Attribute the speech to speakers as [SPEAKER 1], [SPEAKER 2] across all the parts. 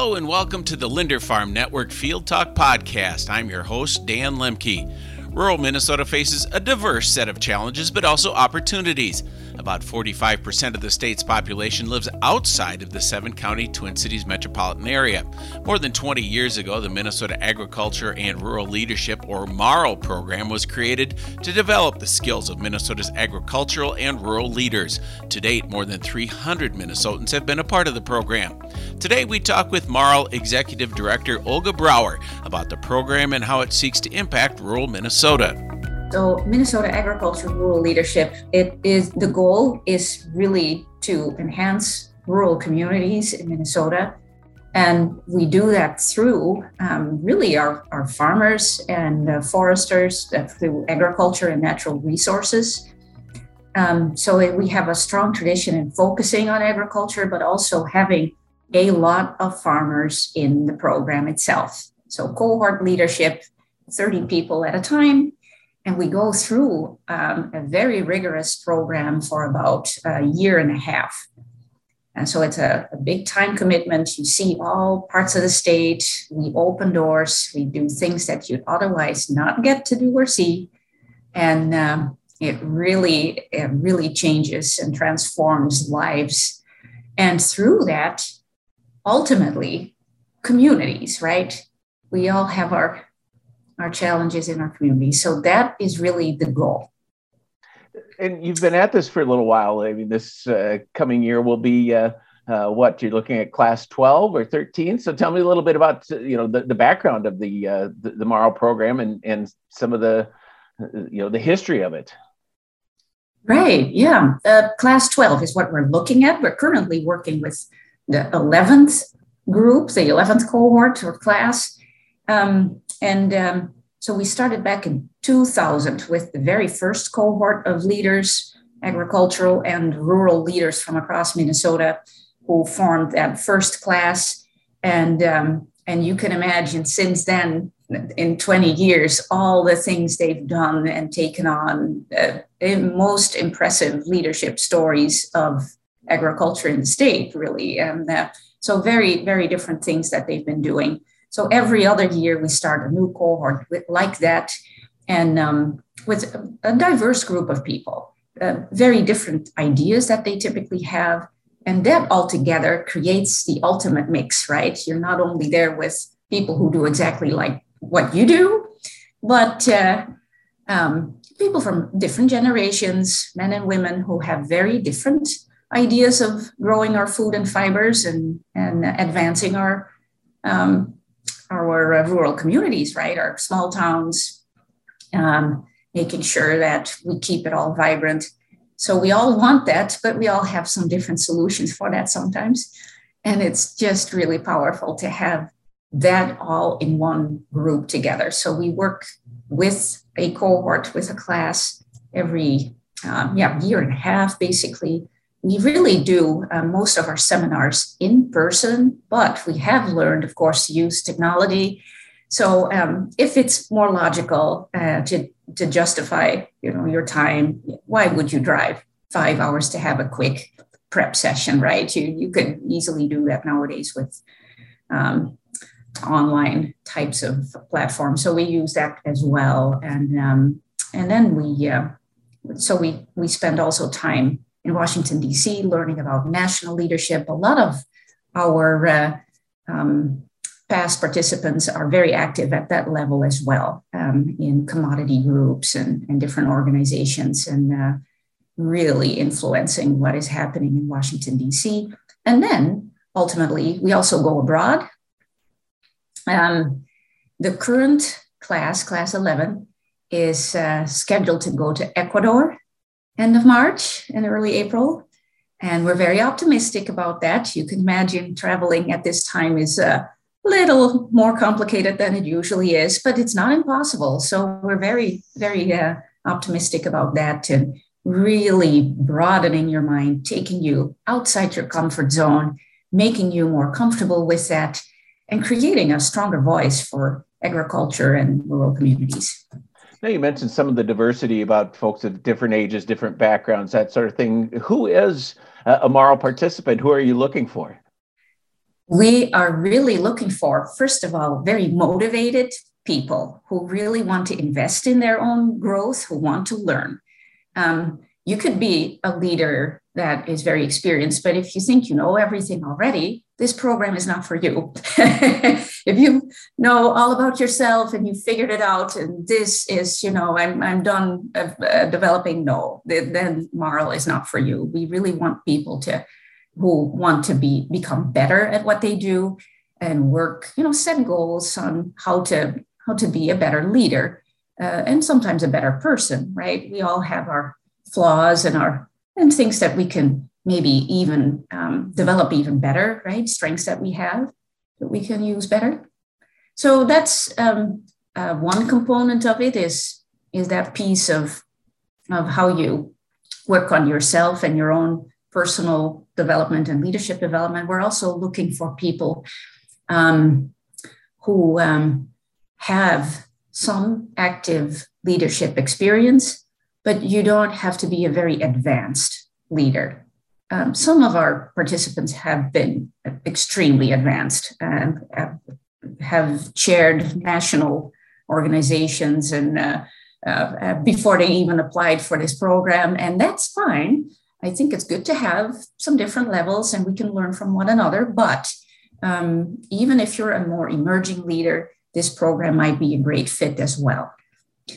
[SPEAKER 1] Hello and welcome to the Linder Farm Network Field Talk Podcast. I'm your host, Dan Lemke. Rural Minnesota faces a diverse set of challenges, but also opportunities. About 45% of the state's population lives outside of the seven county Twin Cities metropolitan area. More than 20 years ago, the Minnesota Agriculture and Rural Leadership, or MARL, program was created to develop the skills of Minnesota's agricultural and rural leaders. To date, more than 300 Minnesotans have been a part of the program. Today, we talk with MARL Executive Director Olga Brouwer about the program and how it seeks to impact rural Minnesota.
[SPEAKER 2] So Minnesota Agriculture Rural Leadership, it is the goal is really to enhance rural communities in Minnesota. And we do that through um, really our, our farmers and uh, foresters uh, through agriculture and natural resources. Um, so we have a strong tradition in focusing on agriculture, but also having a lot of farmers in the program itself. So cohort leadership, 30 people at a time, and we go through um, a very rigorous program for about a year and a half. And so it's a, a, big time commitment. You see all parts of the state. We open doors. We do things that you'd otherwise not get to do or see. And um, it really, it really changes and transforms lives. And through that, ultimately, communities, right? We all have our our challenges in our community. So that is really the goal.
[SPEAKER 3] And you've been at this for a little while. I mean, this uh, coming year will be uh, uh, what you're looking at class 12 or 13. So tell me a little bit about you know the, the background of the, uh, the the MARL program and and some of the you know the history of it.
[SPEAKER 2] Right. Yeah. Uh, class 12 is what we're looking at. We're currently working with the 11th group, the 11th cohort or class. Um, and um, so we started back in 2000 with the very first cohort of leaders, agricultural and rural leaders from across Minnesota who formed that first class. And, um, and you can imagine since then, in 20 years, all the things they've done and taken on, uh, most impressive leadership stories of agriculture in the state, really. And uh, so, very, very different things that they've been doing. So every other year we start a new cohort with, like that, and um, with a, a, diverse group of people, uh, very different ideas that they typically have, and that altogether creates the ultimate mix. Right? You're not only there with people who do exactly like what you do, but uh, um, people from different generations, men and women who have very different ideas of growing our food and fibers and, and advancing our um, our rural communities, right? Our small towns, um, making sure that we keep it all vibrant. So we all want that, but we all have some different solutions for that sometimes. And it's just really powerful to have that all in one group together. So we work with a cohort, with a class every um, yeah year and a half, basically, we really do uh, most of our seminars in person, but we have learned, of course, to use technology. So um, if it's more logical uh, to, to justify, you know, your time, why would you drive five hours to have a quick prep session, right? You, you could easily do that nowadays with um, online types of platforms. So we use that as well. And, um, and then we, uh, so we, we spend also time in Washington, D.C., learning about national leadership. A lot of our uh, um, past participants are very active at that level as well um, in commodity groups and, and different organizations and uh, really influencing what is happening in Washington, D.C. And then ultimately, we also go abroad. Um, the current class, class 11, is uh, scheduled to go to Ecuador end of March and early April. And we're very optimistic about that. You can imagine traveling at this time is a little more complicated than it usually is, but it's not impossible. So we're very, very uh, optimistic about that and really broadening your mind, taking you outside your comfort zone, making you more comfortable with that, and creating a stronger voice for agriculture and rural communities.
[SPEAKER 3] Now you mentioned some of the diversity about folks of different ages, different backgrounds, that sort of thing. Who is a MARL participant? Who are you looking for?
[SPEAKER 2] We are really looking for, first of all, very motivated people who really want to invest in their own growth, who want to learn. Um, you could be a leader that is very experienced, but if you think you know everything already, this program is not for you. if you know all about yourself and you figured it out, and this is, you know, I'm, I'm done uh, developing, no, then Marl is not for you. We really want people to who want to be become better at what they do and work, you know, set goals on how to how to be a better leader uh, and sometimes a better person, right? We all have our flaws and our and things that we can maybe even um, develop even better, right? Strengths that we have that we can use better. So that's um, uh, one component of it is is that piece of of how you work on yourself and your own personal development and leadership development. We're also looking for people um, who um, have some active leadership experience but you don't have to be a very advanced leader. Um, some of our participants have been extremely advanced and have chaired national organizations and uh, uh, before they even applied for this program, and that's fine. I think it's good to have some different levels and we can learn from one another. But um, even if you're a more emerging leader, this program might be a great fit as well.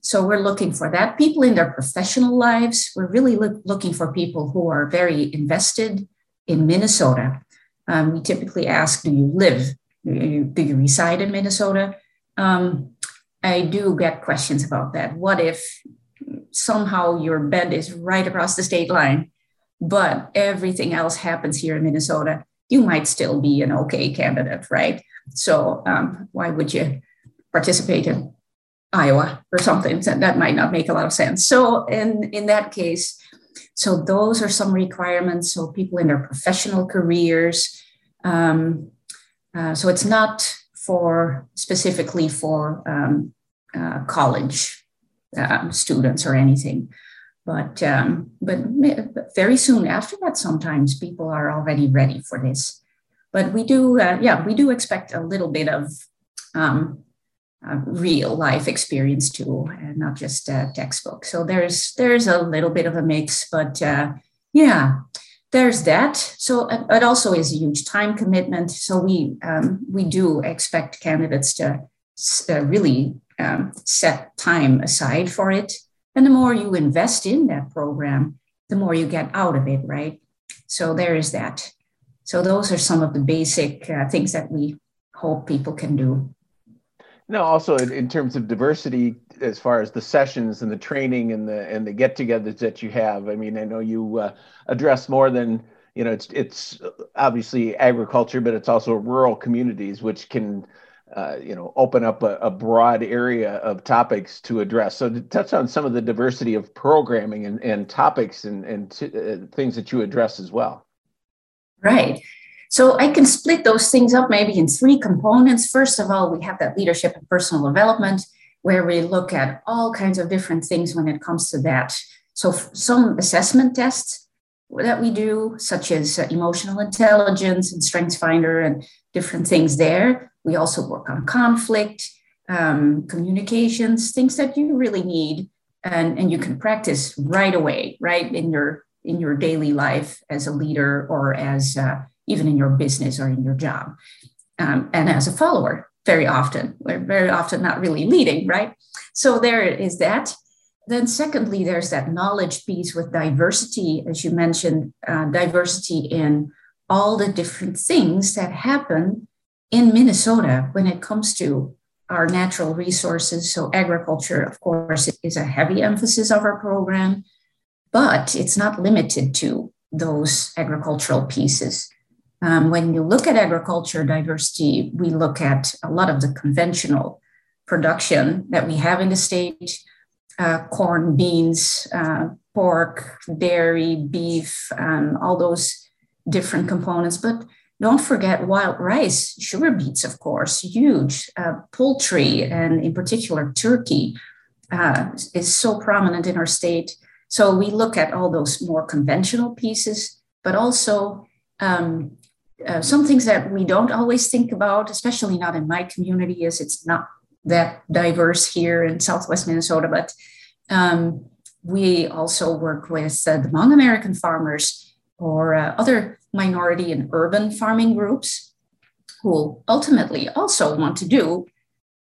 [SPEAKER 2] So we're looking for that. People in their professional lives, we're really look, looking for people who are very invested in Minnesota. Um, we typically ask, do you live? Do you, do you reside in Minnesota? Um, I do get questions about that. What if somehow your bed is right across the state line, but everything else happens here in Minnesota? You might still be an okay candidate, right? So um, why would you participate in Iowa or something. So that might not make a lot of sense. So in, in that case, so those are some requirements. So people in their professional careers. Um, uh, so it's not for specifically for um, uh, college uh, students or anything. But um, but very soon after that, sometimes people are already ready for this. But we do, uh, yeah, we do expect a little bit of um, real life experience too, and not just a textbook. So there's there's a little bit of a mix, but uh, yeah, there's that. So it also is a huge time commitment. So we um, we do expect candidates to uh, really um, set time aside for it, and the more you invest in that program, the more you get out of it, right? So there is that. So those are some of the basic uh, things that we hope people can do.
[SPEAKER 3] No, also in, in, terms of diversity, as far as the sessions and the training and the and the get-togethers that you have. I mean, I know you uh, address more than you know. It's it's obviously agriculture, but it's also rural communities, which can uh, you know open up a, a, broad area of topics to address. So to touch on some of the diversity of programming and, and topics and and t- uh, things that you address as well.
[SPEAKER 2] Right. So I can split those things up maybe in three components. First of all, we have that leadership and personal development, where we look at all kinds of different things when it comes to that. So some assessment tests that we do, such as uh, emotional intelligence and strengths finder and different things there. We also work on conflict, um, communications, things that you really need and, and you can practice right away, right in your in your daily life as a leader or as uh, even in your business or in your job. Um, and as a follower, very often, we're very often not really leading, right? So there is that. Then, secondly, there's that knowledge piece with diversity, as you mentioned, uh, diversity in all the different things that happen in Minnesota when it comes to our natural resources. So, agriculture, of course, is a heavy emphasis of our program, but it's not limited to those agricultural pieces. Um, when you look at agriculture diversity, we look at a lot of the conventional production that we have in the state uh, corn, beans, uh, pork, dairy, beef, um, all those different components. But don't forget wild rice, sugar beets, of course, huge, uh, poultry, and in particular, turkey uh, is so prominent in our state. So we look at all those more conventional pieces, but also um, uh, some things that we don't always think about, especially not in my community, as it's not that diverse here in Southwest Minnesota. But um, we also work with uh, the Hmong American farmers or uh, other minority and urban farming groups who ultimately also want to do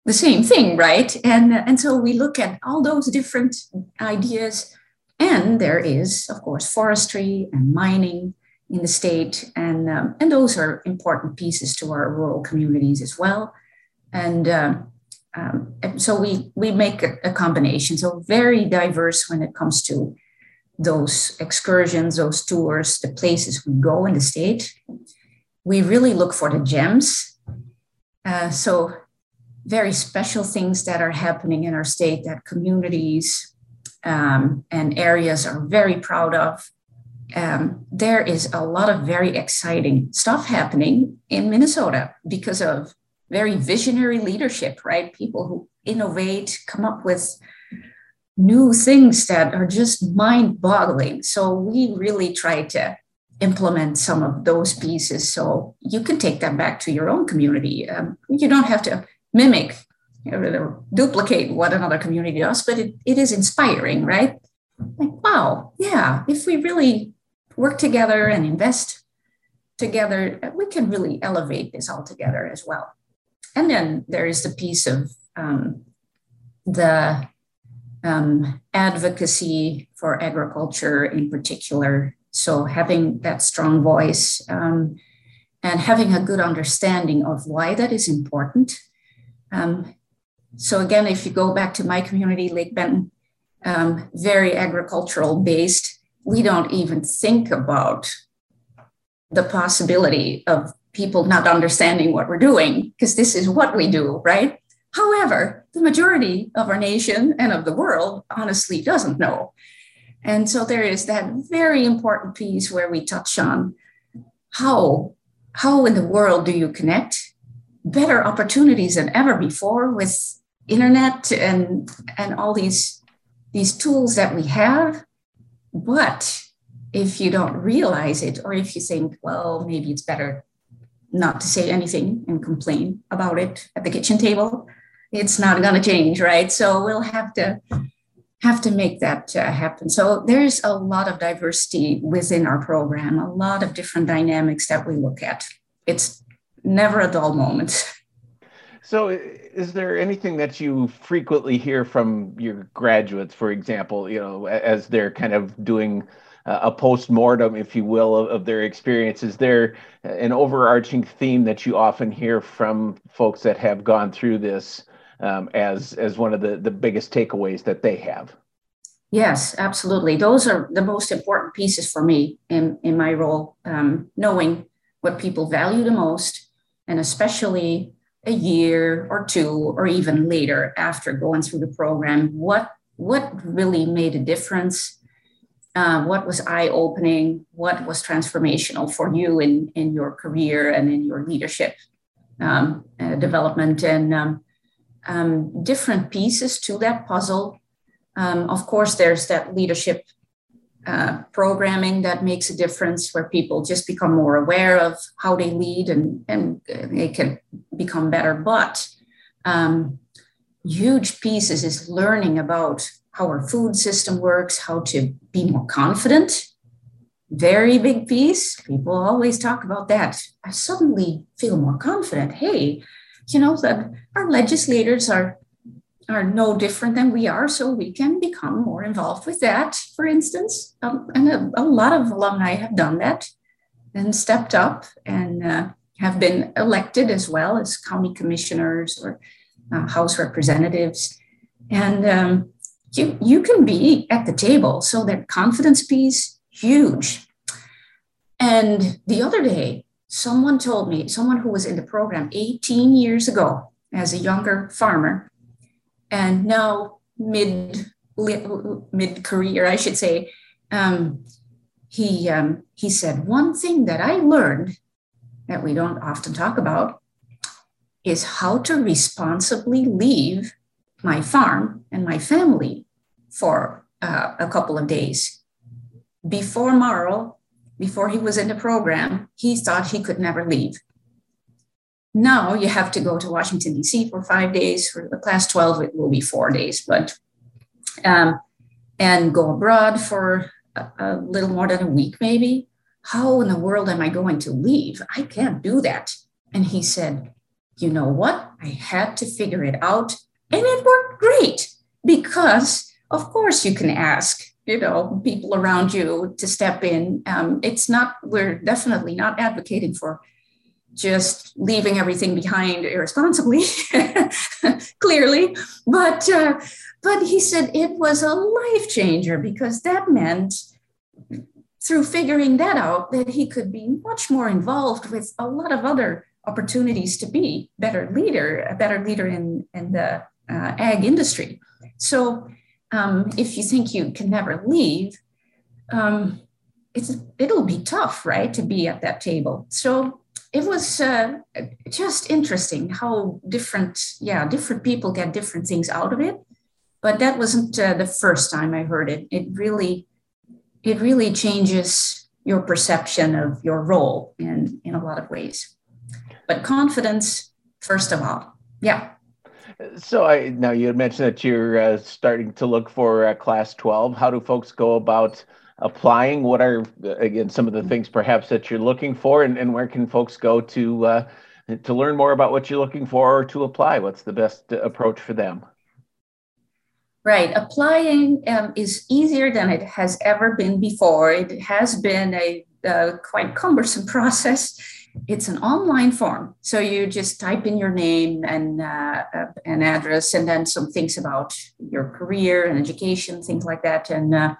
[SPEAKER 2] the same thing, right? And, and so we look at all those different ideas. And there is, of course, forestry and mining in the state. And, um, and those are important pieces to our rural communities as well. And, um, um, so we, we make a, a combination. So very diverse when it comes to those excursions, those tours, the places we go in the state. We really look for the gems. Uh, so very special things that are happening in our state that communities um, and areas are very proud of. Um, there is a lot of very exciting stuff happening in Minnesota because of very visionary leadership, right? People who innovate, come up with new things that are just mind boggling. So we really try to implement some of those pieces so you can take them back to your own community. Um, you don't have to mimic or duplicate what another community does, but it, it is inspiring, right? Like, wow, yeah, if we really work together and invest together, we can really elevate this all together as well. And then there is the piece of um, the um, advocacy for agriculture in particular. So having that strong voice um, and having a good understanding of why that is important um, so again, if you go back to my community, Lake Benton, um, very agricultural based, we don't even think about the possibility of people not understanding what we're doing because this is what we do, right? However, the majority of our nation and of the world honestly doesn't know. And so there is that very important piece where we touch on how, how in the world do you connect better opportunities than ever before with internet and and all these these tools that we have but if you don't realize it or if you think well maybe it's better not to say anything and complain about it at the kitchen table? It's not going to change right? So we'll have to have to make that uh, happen. So there's a lot of diversity within our program a lot of different dynamics that we look at. It's never a dull moment.
[SPEAKER 3] So, is there anything that you frequently hear from your graduates, for example, you know, as they're kind of doing a post mortem, if you will, of, of, their experience? Is there an overarching theme that you often hear from folks that have gone through this um, as as one of the the biggest takeaways that they have?
[SPEAKER 2] Yes, absolutely. Those are the most important pieces for me in in my role, um, knowing what people value the most and especially a year or two or even later after going through the program what what really made a difference? Uh, what was eye-opening? What was transformational for you in in your career and in your leadership um, uh, development? And um, um, different pieces to that puzzle. Um, of course there's that leadership uh, programming that makes a difference where people just become more aware of how they lead and, and they can become better. But um, huge pieces is learning about how our food system works, how to be more confident. Very big piece. People always talk about that. I suddenly feel more confident. Hey, you know, that our legislators are are no different than we are, so we can become more involved with that, for instance. Um, and a, a, lot of alumni have done that and stepped up and uh, have been elected as well as county commissioners or uh, House representatives. And um, you, you can be at the table, so that confidence piece, huge. And the other day, someone told me, someone who was in the program 18 years ago as a younger farmer, and now mid mid career, I should say, um, he um, he said one thing that I learned that we don't often talk about is how to responsibly leave my farm and my family for uh, a couple of days. Before MARL, before he was in the program, he thought he could never leave. Now you have to go to Washington, D.C. for five days. For the class 12, it will be four days, but um, and go abroad for a, a little more than a week, maybe. How in the world am I going to leave? I can't do that. And he said, You know what? I had to figure it out. And it worked great because, of course, you can ask you know people around you to step in um, it's not we're definitely not advocating for just leaving everything behind irresponsibly clearly but uh, but he said it was a life changer because that meant through figuring that out that he could be much more involved with a lot of other opportunities to be better leader a better leader in in the uh, ag industry so um, if you think you can never leave, um, it's it'll be tough, right, to be at that table. So it was uh, just interesting how different, yeah, different people get different things out of it. But that wasn't uh, the first time I heard it. It really, it really changes your perception of your role in in a lot of ways. But confidence, first of all, yeah.
[SPEAKER 3] So I now you had mentioned that you're uh, starting to look for uh, class 12. How do folks go about applying? What are again some of the things perhaps that you're looking for, and, and where can folks go to uh, to learn more about what you're looking for or to apply? What's the best approach for them?
[SPEAKER 2] Right, applying um, is easier than it has ever been before. It has been a, a quite cumbersome process it's an online form. So you just type in your name and uh, uh, an address, and then some things about your career and education, things like that. And uh,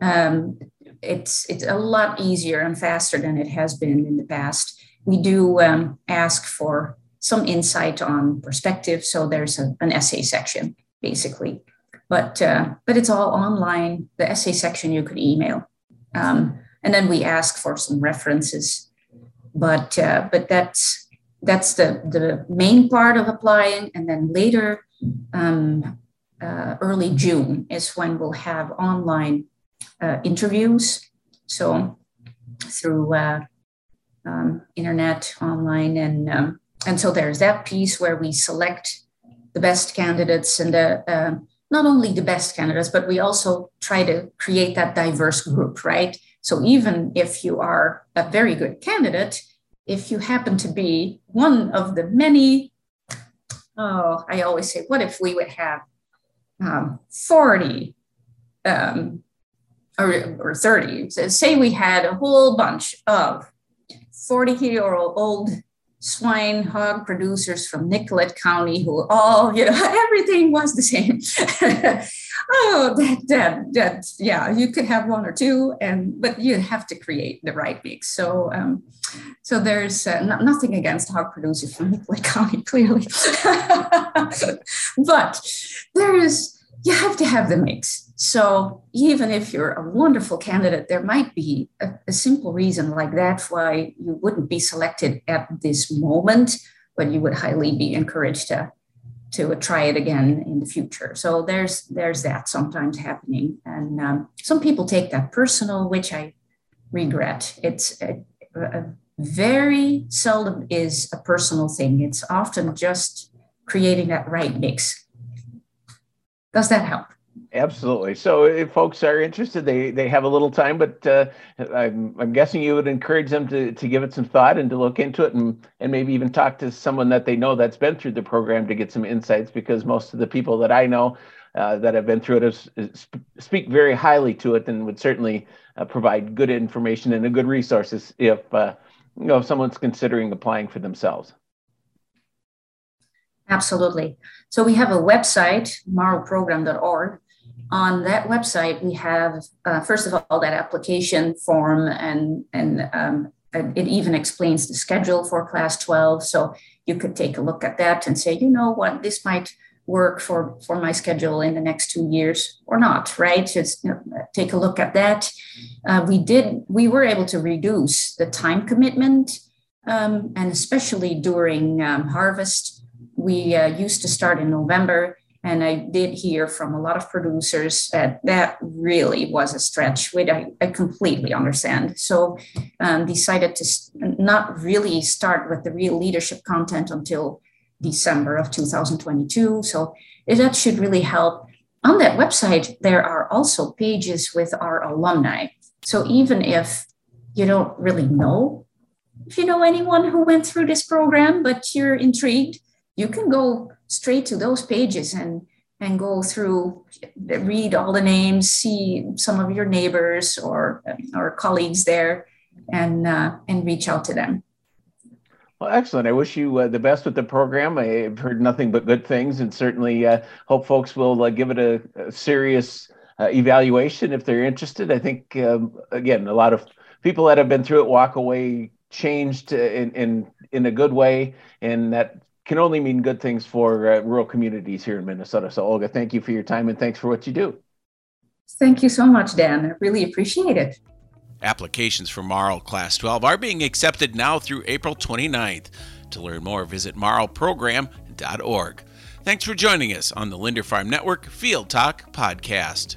[SPEAKER 2] um, it's it's a lot easier and faster than it has been in the past. We do um, ask for some insight on perspective. So there's a, an essay section basically, but uh, but it's all online. The essay section you could email, um, and then we ask for some references but uh, but that's that's the the main part of applying and then later um, uh, early june is when we'll have online uh, interviews. So through uh, um, internet online and um, and so there's that piece where we select the best candidates and the uh, not only the best candidates but we also try to create that diverse group right? So even if you are a very good candidate, if you happen to be one of the many, oh, I always say, what if we would have um, 40 um, or, or 30? So say we had a whole bunch of 40 year old swine hog producers from Nicollet County who all, you know, everything was the same. oh, that, that, that, yeah, you could have one or two, and but you have to create the right mix. So, um, so there's uh, nothing against hog producers from Nicollet County, clearly, but there is you have to have the mix. So even if you're a wonderful candidate, there might be a, a, simple reason like that why you wouldn't be selected at this moment, but you would highly be encouraged to to try it again in the future. So there's there's that sometimes happening, and um, some people take that personal, which I regret. It's a, a very seldom is a personal thing. It's often just creating that right mix does that help?
[SPEAKER 3] Absolutely. So, if folks are interested, they they have a little time, but uh, I'm I'm guessing you would encourage them to to give it some thought and to look into it, and and maybe even talk to someone that they know that's been through the program to get some insights. Because most of the people that I know uh, that have been through it speak very highly to it, and would certainly uh, provide good information and good resources if uh, you know if someone's considering applying for themselves.
[SPEAKER 2] Absolutely. So we have a website, marlprogram.org. On that website, we have, uh, first of all, that application form, and, and um, it even explains the schedule for class 12. So you could take a look at that and say, you know what, this might work for, for my schedule in the next two years or not, right? Just you know, take a look at that. Uh, we did, we were able to reduce the time commitment, um, and especially during um, harvest we uh, used to start in November, And I did hear from a lot of producers that that really was a stretch, which I, I completely understand. So um, decided to not really start with the real leadership content until December of 2022. So that should really help. On that website, there are also pages with our alumni. So even if you don't really know, if you know anyone who went through this program, but you're intrigued, you can go straight to those pages and and go through read all the names see some of your neighbors or or colleagues there and uh, and reach out to them
[SPEAKER 3] well, excellent. I wish you uh, the best with the program. I've heard nothing but good things, and certainly uh, hope folks will uh, give it a, a serious uh, evaluation if they're interested. I think, um, again, a lot of people that have been through it walk away changed in, in, in a good way, and that can only mean good things for uh, rural communities here in Minnesota. So, Olga, thank you for your time and thanks for what you do.
[SPEAKER 2] Thank you so much, Dan. I really appreciate it.
[SPEAKER 1] Applications for Marl Class 12 are being accepted now through April 29th. To learn more, visit marlprogram.org. Thanks for joining us on the Linder Farm Network Field Talk podcast.